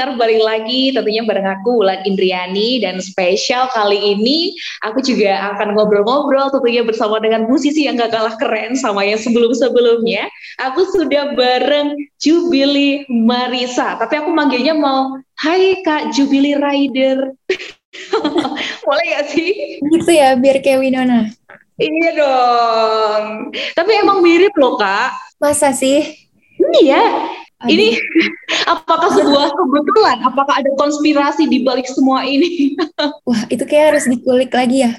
listener, balik lagi tentunya bareng aku Wulan Indriani dan spesial kali ini aku juga akan ngobrol-ngobrol tentunya bersama dengan musisi yang gak kalah keren sama yang sebelum-sebelumnya. Aku sudah bareng Jubili Marisa, tapi aku manggilnya mau Hai Kak Jubili Rider. Boleh gak sih? Gitu ya, biar kayak Winona. Iya dong. Tapi emang mirip loh Kak. Masa sih? Iya, ini apakah sebuah kebetulan? Apakah ada konspirasi di balik semua ini? Wah, itu kayak harus dikulik lagi ya.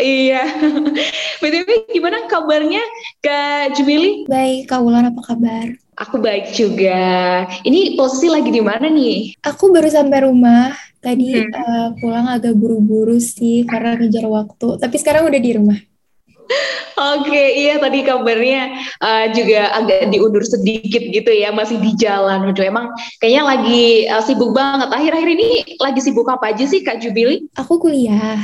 Iya. BTW gimana kabarnya Kak Jumili? Baik, Kak Wulan apa kabar? Aku baik juga. Ini posisi lagi di mana nih? Aku baru sampai rumah. Tadi hmm. uh, pulang agak buru-buru sih karena ngejar waktu. Tapi sekarang udah di rumah. Oke, iya tadi kabarnya uh, juga agak diundur sedikit gitu ya, masih di jalan. Udah emang kayaknya lagi uh, sibuk banget. Akhir-akhir ini lagi sibuk apa aja sih Kak Jubili? Aku kuliah.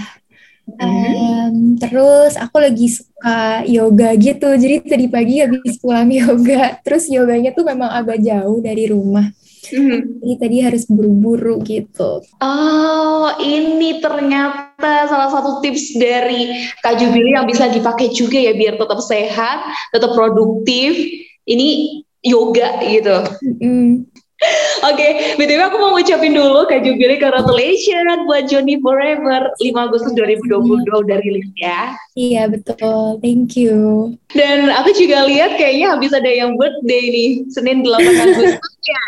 Um, terus aku lagi suka yoga gitu. Jadi tadi pagi habis pulang yoga. Terus yoganya tuh memang agak jauh dari rumah. Mm-hmm. Jadi tadi harus buru-buru gitu. Oh, ini ternyata salah satu tips dari Kak Jubili yang bisa dipakai juga ya biar tetap sehat, tetap produktif. Ini yoga gitu. Mm-hmm. Oke, okay, BTW aku mau ucapin dulu Kak Jubili congratulations buat Johnny Forever 5 Agustus 2022 udah rilis ya. Iya betul, thank you. Dan aku juga lihat kayaknya habis ada yang birthday nih, Senin 8 Agustus ya.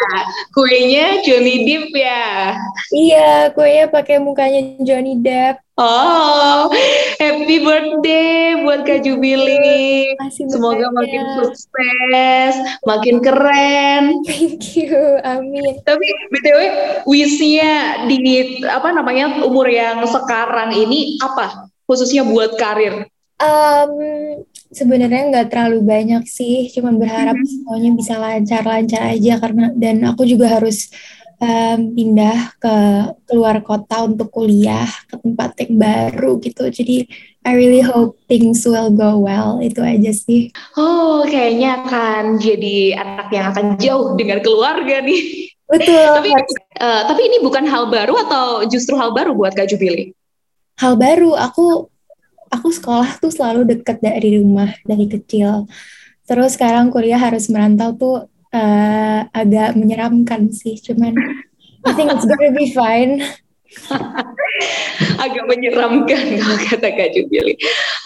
Kuenya Johnny Depp ya. Iya, kuenya pakai mukanya Johnny Depp. Oh, happy birthday buat Kak Jubili. Semoga makin sukses, makin keren. Thank you, amin. Tapi BTW, wishnya di apa namanya umur yang sekarang ini apa? Khususnya buat karir? Um, sebenarnya nggak terlalu banyak sih, cuma berharap mm -hmm. semuanya bisa lancar-lancar aja karena dan aku juga harus um, pindah ke keluar kota untuk kuliah ke tempat yang baru gitu. Jadi I really hope things will go well. Itu aja sih. Oh, kayaknya akan jadi anak yang akan jauh dengan keluarga nih. Betul. tapi uh, tapi ini bukan hal baru atau justru hal baru buat Kak Jubili? Hal baru. Aku aku sekolah tuh selalu dekat dari rumah dari kecil. Terus sekarang kuliah harus merantau tuh uh, agak menyeramkan sih, cuman I think it's gonna be fine. agak menyeramkan kalau kata Kak Jubili.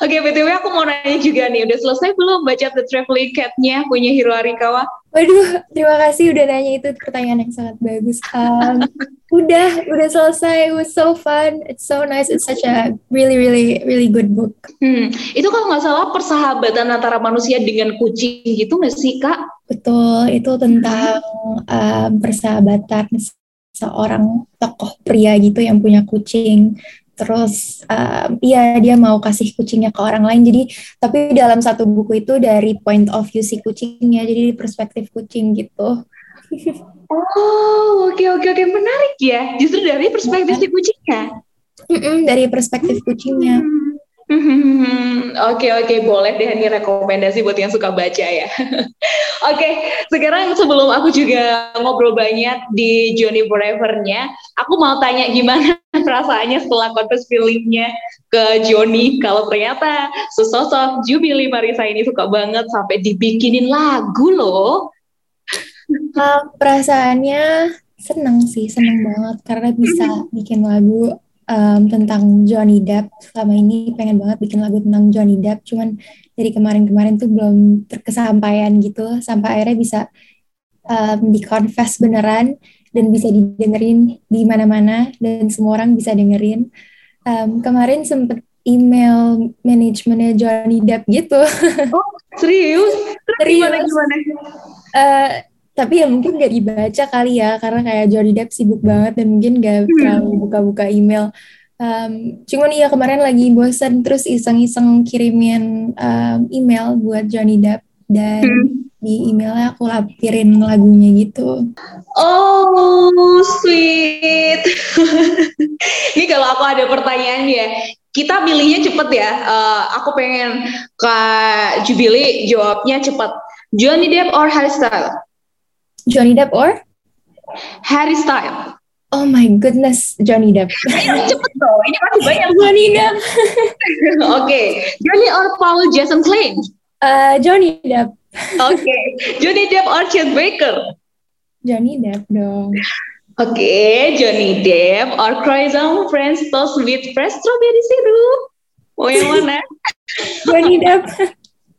Oke, BTW aku mau nanya juga nih, udah selesai belum baca The Traveling Cat-nya punya Hiro Arikawa? Waduh, terima kasih udah nanya itu pertanyaan yang sangat bagus. Um, udah, udah selesai. It was so fun. It's so nice. It's such a really, really, really good book. Hmm, itu kalau nggak salah persahabatan antara manusia dengan kucing gitu nggak sih, Kak? Betul, itu tentang um, persahabatan seorang tokoh pria gitu yang punya kucing. Terus um, iya dia mau kasih kucingnya ke orang lain. Jadi tapi dalam satu buku itu dari point of view si kucingnya. Jadi perspektif kucing gitu. Oh, oke okay, oke okay, oke okay. menarik ya. Justru dari perspektif si kucingnya. Mm -mm, dari perspektif kucingnya. Hmm. Oke oke okay, boleh deh ini rekomendasi buat yang suka baca ya. oke okay, sekarang sebelum aku juga ngobrol banyak di Johnny Forever-nya, aku mau tanya gimana perasaannya setelah kontes feelingnya ke Johnny kalau ternyata sesosok Jubili Marisa ini suka banget sampai dibikinin lagu loh. Uh, perasaannya seneng sih, seneng banget karena bisa bikin lagu um, tentang Johnny Depp. Selama ini pengen banget bikin lagu tentang Johnny Depp, cuman dari kemarin-kemarin tuh belum terkesampaian gitu, sampai akhirnya bisa um, di-confess beneran dan bisa didengerin di mana-mana dan semua orang bisa dengerin. Um, kemarin sempet email manajemennya Johnny Depp gitu. Oh, serius? serius. Gimana, gimana? Uh, tapi ya mungkin gak dibaca kali ya karena kayak Johnny Depp sibuk banget dan mungkin gak hmm. terlalu buka-buka email. Um, cuman iya kemarin lagi bosan terus iseng-iseng kirimin um, email buat Johnny Depp dan hmm. di emailnya aku lampirin lagunya gitu. Oh sweet. Ini kalau aku ada pertanyaan ya kita pilihnya cepet ya. Uh, aku pengen Kak Jubili jawabnya cepet. Johnny Depp or Harry Styles Johnny Depp or Harry Styles. Oh my goodness, Johnny Depp. Cepet dong, ini masih banyak. Johnny Depp. Oke, okay. Johnny or Paul Jason Klein? Uh, Johnny Depp. Oke, okay. Johnny Depp or Chet Baker? Johnny Depp dong. Oke, okay. Johnny Depp or Croissant French toast with fresh strawberry syrup? Mau yang mana? Johnny Depp.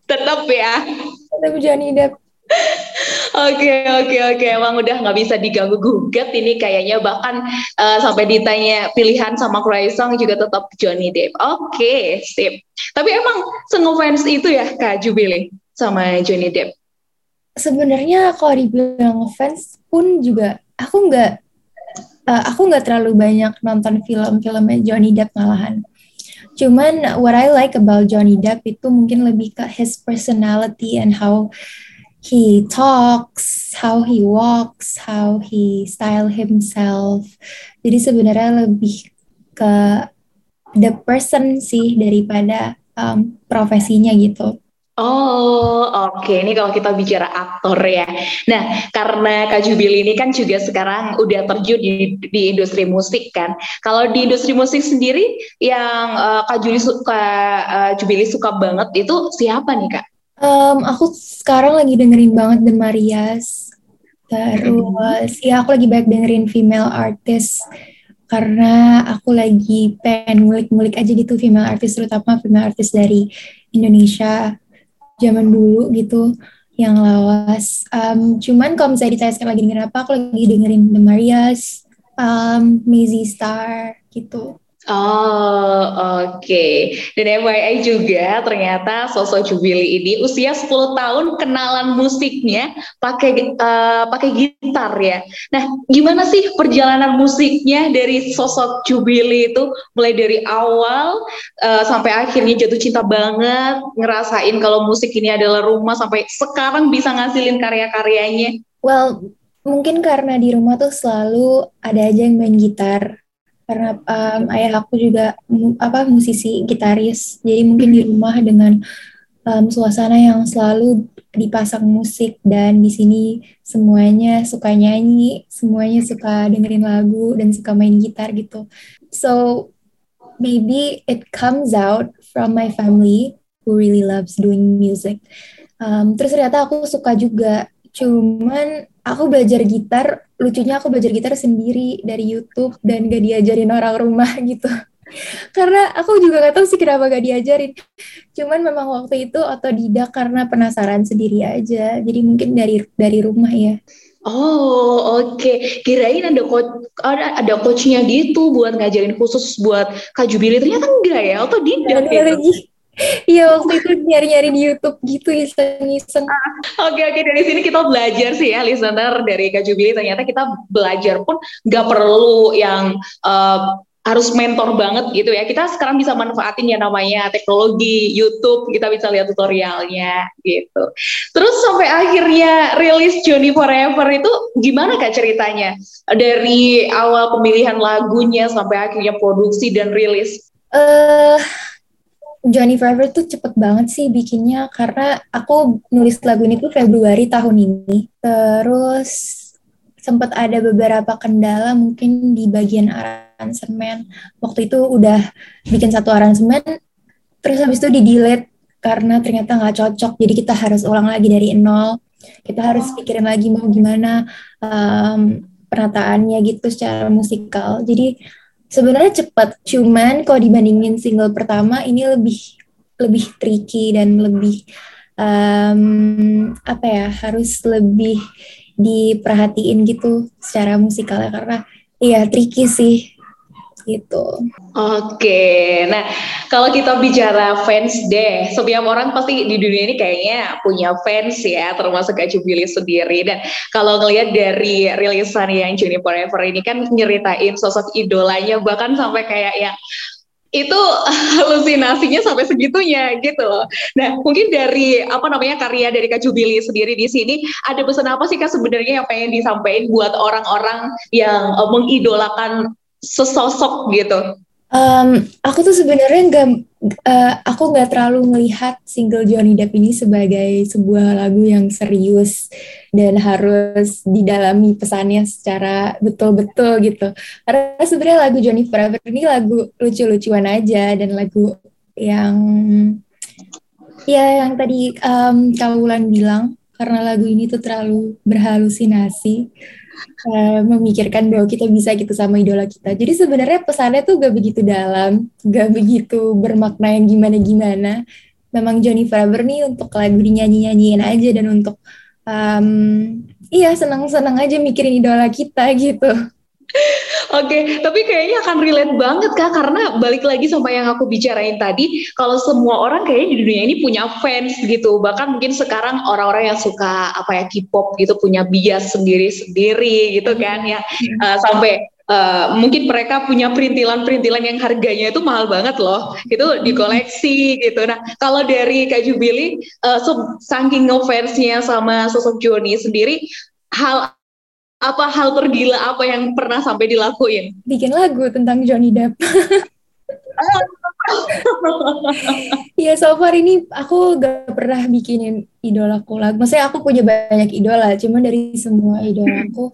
Tetap ya. Tetap Johnny Depp. Oke oke oke emang udah nggak bisa diganggu gugat ini kayaknya bahkan uh, sampai ditanya pilihan sama Croissant juga tetap Johnny Depp. Oke okay, sip. Tapi emang fans itu ya Kak Jubilee sama Johnny Depp? Sebenarnya kalau dibilang fans pun juga aku nggak uh, aku nggak terlalu banyak nonton film-filmnya Johnny Depp malahan. Cuman what I like about Johnny Depp itu mungkin lebih ke his personality and how he talks, how he walks, how he style himself. Jadi sebenarnya lebih ke the person sih daripada um, profesinya gitu. Oh, oke. Okay. Ini kalau kita bicara aktor ya. Nah, karena Kak Jubili ini kan juga sekarang udah terjun di, di industri musik kan. Kalau di industri musik sendiri yang uh, Kak Jubili suka, uh, Jubili suka banget itu siapa nih Kak? Um, aku sekarang lagi dengerin banget The Marias. Terus ya aku lagi banyak dengerin female artist karena aku lagi pengen ngulik-ngulik aja gitu female artist terutama female artist dari Indonesia zaman dulu gitu yang lawas. Um, cuman kalau misalnya ditanya sekarang lagi dengerin apa, aku lagi dengerin The Marias, um, Maisie Star gitu. Oh, oke. Okay. Dan FYI juga ternyata sosok Jubili ini usia 10 tahun kenalan musiknya pakai uh, pakai gitar ya. Nah, gimana sih perjalanan musiknya dari sosok Jubili itu mulai dari awal uh, sampai akhirnya jatuh cinta banget, ngerasain kalau musik ini adalah rumah sampai sekarang bisa ngasilin karya-karyanya? Well, mungkin karena di rumah tuh selalu ada aja yang main gitar karena um, ayah aku juga apa musisi gitaris. Jadi mungkin di rumah dengan um, suasana yang selalu dipasang musik dan di sini semuanya suka nyanyi semuanya suka dengerin lagu dan suka main gitar gitu. So maybe it comes out from my family who really loves doing music. Um, terus ternyata aku suka juga. Cuman aku belajar gitar lucunya aku belajar gitar sendiri dari YouTube dan gak diajarin orang rumah gitu. Karena aku juga gak tahu sih kenapa gak diajarin. Cuman memang waktu itu otodidak karena penasaran sendiri aja. Jadi mungkin dari dari rumah ya. Oh oke, okay. kirain ada coach ada ada coachnya gitu buat ngajarin khusus buat Kak Jubili. Ternyata enggak ya, atau tidak ya? Iya waktu itu nyari-nyari di YouTube gitu iseng-iseng. Oke oke dari sini kita belajar sih ya listener dari Kak Jubili ternyata kita belajar pun nggak perlu yang uh, harus mentor banget gitu ya. Kita sekarang bisa manfaatin yang namanya teknologi YouTube, kita bisa lihat tutorialnya gitu. Terus sampai akhirnya rilis Johnny Forever itu gimana Kak ceritanya? Dari awal pemilihan lagunya sampai akhirnya produksi dan rilis. Eh uh, Johnny Forever tuh cepet banget sih bikinnya karena aku nulis lagu ini tuh Februari tahun ini. Terus sempat ada beberapa kendala mungkin di bagian aransemen. Waktu itu udah bikin satu aransemen, terus habis itu di delete karena ternyata nggak cocok. Jadi kita harus ulang lagi dari nol. Kita harus pikirin lagi mau gimana um, penataannya gitu secara musikal. Jadi Sebenarnya cepat, cuman kalau dibandingin single pertama ini lebih lebih tricky dan lebih um, apa ya harus lebih diperhatiin gitu secara musikalnya. Karena iya tricky sih gitu. Oke, nah kalau kita bicara fans deh, setiap orang pasti di dunia ini kayaknya punya fans ya, termasuk Kak Billy sendiri. Dan kalau ngelihat dari rilisan yang Johnny Forever ini kan nyeritain sosok idolanya, bahkan sampai kayak yang itu halusinasinya sampai segitunya gitu loh. Nah, mungkin dari apa namanya karya dari Kak Jubili sendiri di sini ada pesan apa sih Kak sebenarnya yang pengen disampaikan buat orang-orang yang uh, mengidolakan sesosok gitu? Um, aku tuh sebenarnya nggak, uh, aku nggak terlalu melihat single Johnny Depp ini sebagai sebuah lagu yang serius dan harus didalami pesannya secara betul-betul gitu. Karena sebenarnya lagu Johnny Forever ini lagu lucu-lucuan aja dan lagu yang ya yang tadi um, Kaulan bilang karena lagu ini tuh terlalu berhalusinasi uh, memikirkan bahwa kita bisa gitu sama idola kita. Jadi sebenarnya pesannya tuh gak begitu dalam, gak begitu bermakna yang gimana-gimana. Memang Johnny Forever nih untuk lagu dinyanyi-nyanyiin aja dan untuk um, iya senang-senang aja mikirin idola kita gitu. Oke, okay, tapi kayaknya akan relate banget kak karena balik lagi sama yang aku bicarain tadi, kalau semua orang kayaknya di dunia ini punya fans gitu, bahkan mungkin sekarang orang-orang yang suka apa ya K-pop gitu punya bias sendiri-sendiri gitu kan ya, uh, sampai Uh, mungkin mereka punya perintilan-perintilan yang harganya itu mahal banget loh, itu dikoleksi gitu. Nah, kalau dari Kak Jubili, uh, so, saking ngefansnya sama sosok Joni sendiri, hal apa hal tergila apa yang pernah sampai dilakuin? Bikin lagu tentang Johnny Depp. Iya, so far ini aku gak pernah bikinin idolaku lagu. Maksudnya aku punya banyak idola, cuma dari semua idolaku,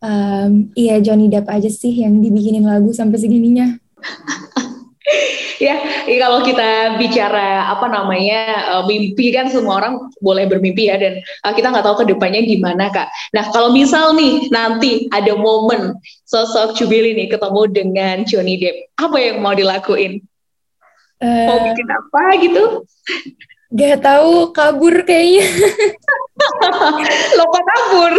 um, iya Johnny Depp aja sih yang dibikinin lagu sampai segininya. ya, ya kalau kita bicara apa namanya uh, mimpi kan semua orang boleh bermimpi ya dan uh, kita nggak tahu ke depannya gimana kak. Nah kalau misal nih nanti ada momen sosok Jubili nih ketemu dengan Johnny Depp, apa yang mau dilakuin? Uh, mau bikin apa gitu? Gak tahu kabur kayaknya. Lupa kabur.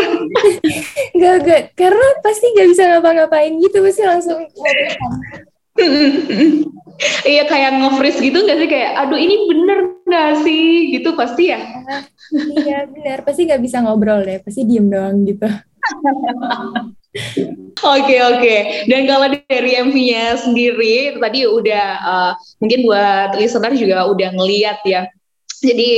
gak, gak. Karena pasti gak bisa ngapa-ngapain gitu. Pasti langsung iya kayak nge-freeze gitu nggak sih kayak aduh ini bener nggak sih gitu pasti ya iya bener pasti nggak bisa ngobrol deh pasti diem doang gitu Oke okay, oke. Okay. Dan kalau dari MV-nya sendiri tadi udah uh, mungkin buat listener juga udah ngeliat ya jadi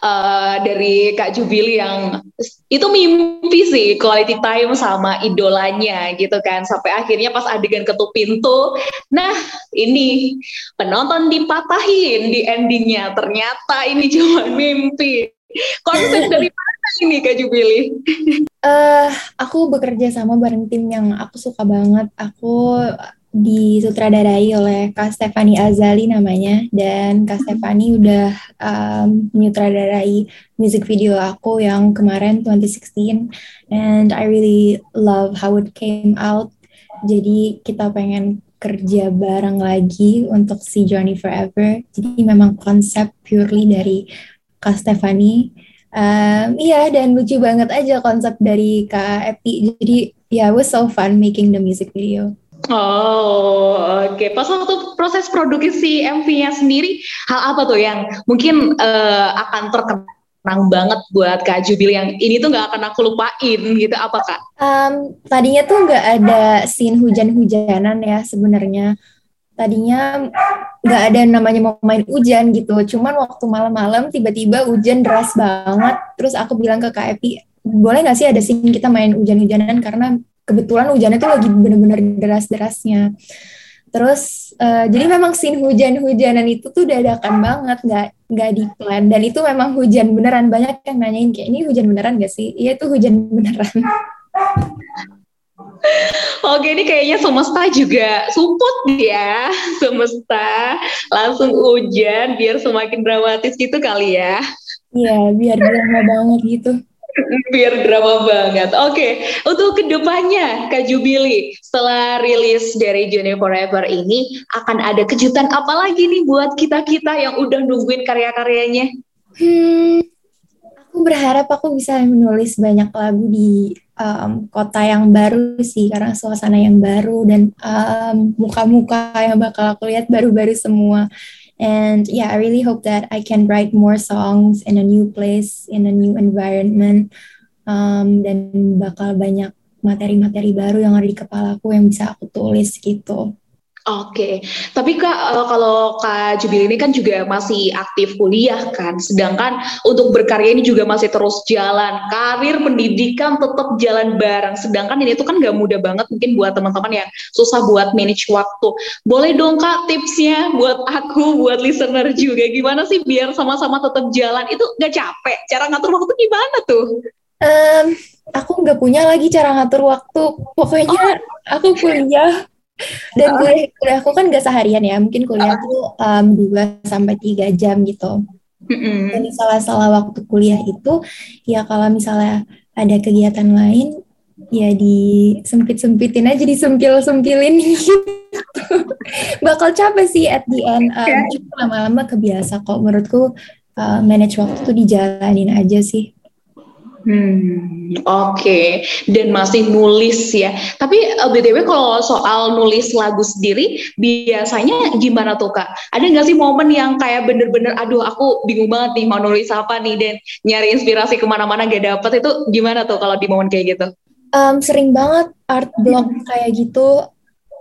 uh, dari Kak Jubili yang itu mimpi sih quality time sama idolanya gitu kan. Sampai akhirnya pas adegan ketuk pintu nah ini penonton dipatahin di endingnya. Ternyata ini cuma mimpi. Konsep dari mana ini Kak Jubili? Uh, aku bekerja sama bareng tim yang aku suka banget. Aku disutradarai oleh Kak Stefani Azali namanya. Dan Kak Stefani udah um, menyutradarai music video aku yang kemarin 2016 and I really love how it came out. Jadi kita pengen kerja bareng lagi untuk si Johnny Forever. Jadi memang konsep purely dari Kak Stefani. Um, iya dan lucu banget aja konsep dari Kak Epi. Jadi ya yeah, was so fun making the music video Oh, oke. Okay. Pas waktu proses produksi MV-nya sendiri, hal apa tuh yang mungkin uh, akan terkenang banget buat Kak Jubil yang ini tuh nggak akan aku lupain gitu, apa Kak? Um, tadinya tuh nggak ada scene hujan-hujanan ya sebenarnya. Tadinya nggak ada namanya mau main hujan gitu. Cuman waktu malam-malam tiba-tiba hujan deras banget. Terus aku bilang ke Kak Epi, boleh nggak sih ada scene kita main hujan-hujanan karena kebetulan hujannya tuh lagi bener-bener deras-derasnya terus uh, jadi memang scene hujan-hujanan itu tuh dadakan banget nggak nggak di plan dan itu memang hujan beneran banyak yang nanyain kayak ini hujan beneran gak sih iya itu hujan beneran Oke, ini kayaknya semesta juga support ya. Semesta langsung hujan biar semakin dramatis gitu kali ya. Iya, biar drama banget gitu. Biar drama banget. Oke, okay. untuk ke depannya Kak Jubili, setelah rilis dari Johnny Forever ini, akan ada kejutan apa lagi nih buat kita-kita yang udah nungguin karya-karyanya? Hmm, aku berharap aku bisa menulis banyak lagu di um, kota yang baru sih, karena suasana yang baru dan muka-muka um, yang bakal aku lihat baru-baru semua. And yeah, I really hope that I can write more songs in a new place, in a new environment, um, dan bakal banyak materi-materi baru yang ada di kepala aku yang bisa aku tulis gitu. Oke, tapi Kak uh, kalau Kak Jubil ini kan juga masih aktif kuliah kan, sedangkan untuk berkarya ini juga masih terus jalan, karir pendidikan tetap jalan bareng, sedangkan ini tuh kan gak mudah banget mungkin buat teman-teman yang susah buat manage waktu. Boleh dong Kak tipsnya buat aku, buat listener juga, gimana sih biar sama-sama tetap jalan, itu gak capek, cara ngatur waktu gimana tuh? Um, aku nggak punya lagi cara ngatur waktu, pokoknya oh. aku kuliah dan kuliah, kuliah aku kan gak seharian ya, mungkin kuliah aku um, 2 sampai tiga jam gitu. Mm-hmm. Dan salah-salah waktu kuliah itu ya kalau misalnya ada kegiatan lain ya disempit-sempitin aja disempil-sempilin gitu. Bakal capek sih at the end. Um, yeah. lama-lama kebiasa kok menurutku uh, manage waktu tuh dijalanin aja sih. Hmm, oke. Okay. Dan masih nulis ya. Tapi eh, btw kalau soal nulis lagu sendiri, biasanya gimana tuh kak? Ada nggak sih momen yang kayak bener-bener, aduh aku bingung banget nih mau nulis apa nih dan nyari inspirasi ke mana-mana gak dapet itu gimana tuh kalau di momen kayak gitu? Um, sering banget art block hmm. kayak gitu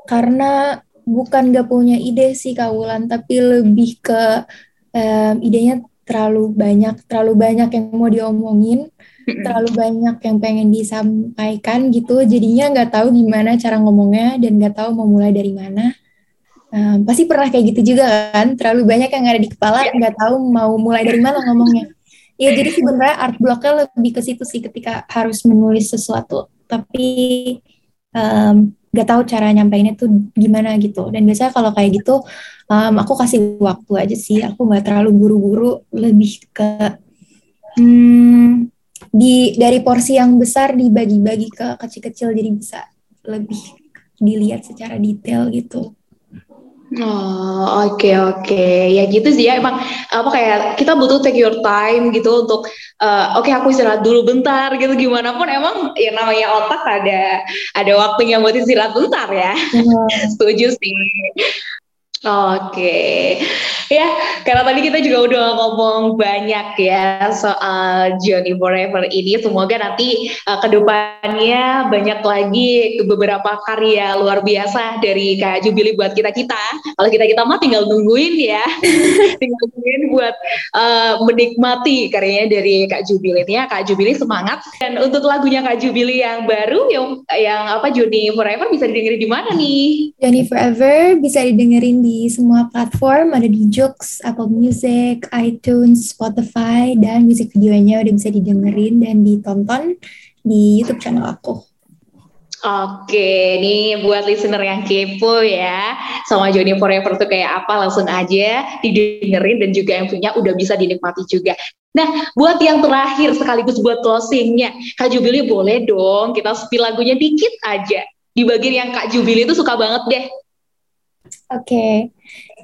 karena bukan gak punya ide sih Kak Wulan, tapi lebih ke um, idenya terlalu banyak, terlalu banyak yang mau diomongin terlalu banyak yang pengen disampaikan gitu jadinya nggak tahu gimana cara ngomongnya dan nggak tahu mau mulai dari mana. Um, pasti pernah kayak gitu juga kan terlalu banyak yang ada di kepala iya. nggak tahu mau mulai dari mana ngomongnya. Ya jadi sebenarnya art blocknya lebih ke situ sih ketika harus menulis sesuatu tapi um, nggak tahu cara nyampeinnya tuh gimana gitu. Dan biasanya kalau kayak gitu um, aku kasih waktu aja sih aku nggak terlalu buru-buru lebih ke hmm, di dari porsi yang besar dibagi-bagi ke kecil-kecil jadi bisa lebih dilihat secara detail gitu. Oh oke okay, oke okay. ya gitu sih ya emang apa kayak kita butuh take your time gitu untuk uh, oke okay, aku istirahat dulu bentar gitu gimana pun emang ya namanya otak ada ada waktunya buat istirahat bentar ya hmm. setuju sih Oke, ya karena tadi kita juga udah ngomong banyak ya soal Johnny Forever ini. Semoga nanti uh, ke depannya banyak lagi beberapa karya luar biasa dari Kak Jubili buat kita kita. Kalau kita kita mah tinggal nungguin ya, tinggal nungguin buat uh, menikmati karyanya dari Kak Jubili ya. Kak Jubili semangat. Dan untuk lagunya Kak Jubili yang baru yang yang apa Johnny Forever bisa didengerin di mana nih? Johnny Forever bisa didengerin di di semua platform, ada di Joox, Apple Music, iTunes, Spotify, dan musik videonya udah bisa didengerin dan ditonton di YouTube channel aku. Oke, nih buat listener yang kepo ya, sama Johnny Forever tuh kayak apa, langsung aja didengerin dan juga yang punya udah bisa dinikmati juga. Nah, buat yang terakhir sekaligus buat closingnya, Kak Jubili boleh dong kita spill lagunya dikit aja. Di bagian yang Kak Jubili itu suka banget deh. Okay.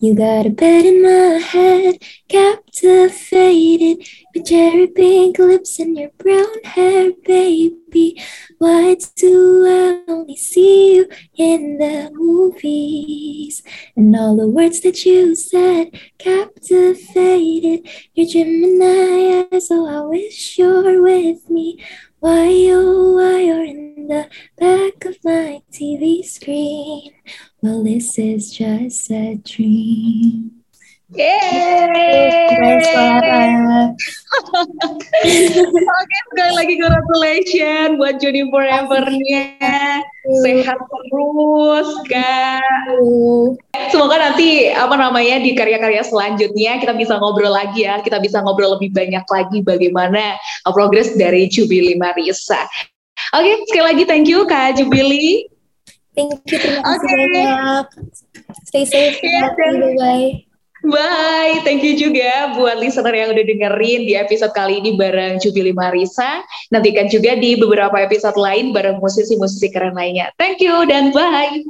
You got a bed in my head, captivated with cherry pink lips and your brown hair, baby. Why do I only see you in the movies? And all the words that you said captivated your Gemini. So oh, I wish you're with me. Why, oh, why you're in the back of my TV screen. Well, this is just a dream. Yeay! Oke, sekali lagi congratulations buat Jody Forever-nya. Sehat terus, Kak. Semoga nanti apa namanya di karya-karya selanjutnya kita bisa ngobrol lagi ya. Kita bisa ngobrol lebih banyak lagi bagaimana progres dari Jubili Marisa. Oke, sekali lagi thank you Kak Jubili. Thank you, terima kasih okay. banyak. Stay safe. Yeah, bye. Bye. Thank you juga buat listener yang udah dengerin di episode kali ini bareng Jubili Marisa. Nantikan juga di beberapa episode lain bareng musisi-musisi keren lainnya. Thank you dan bye.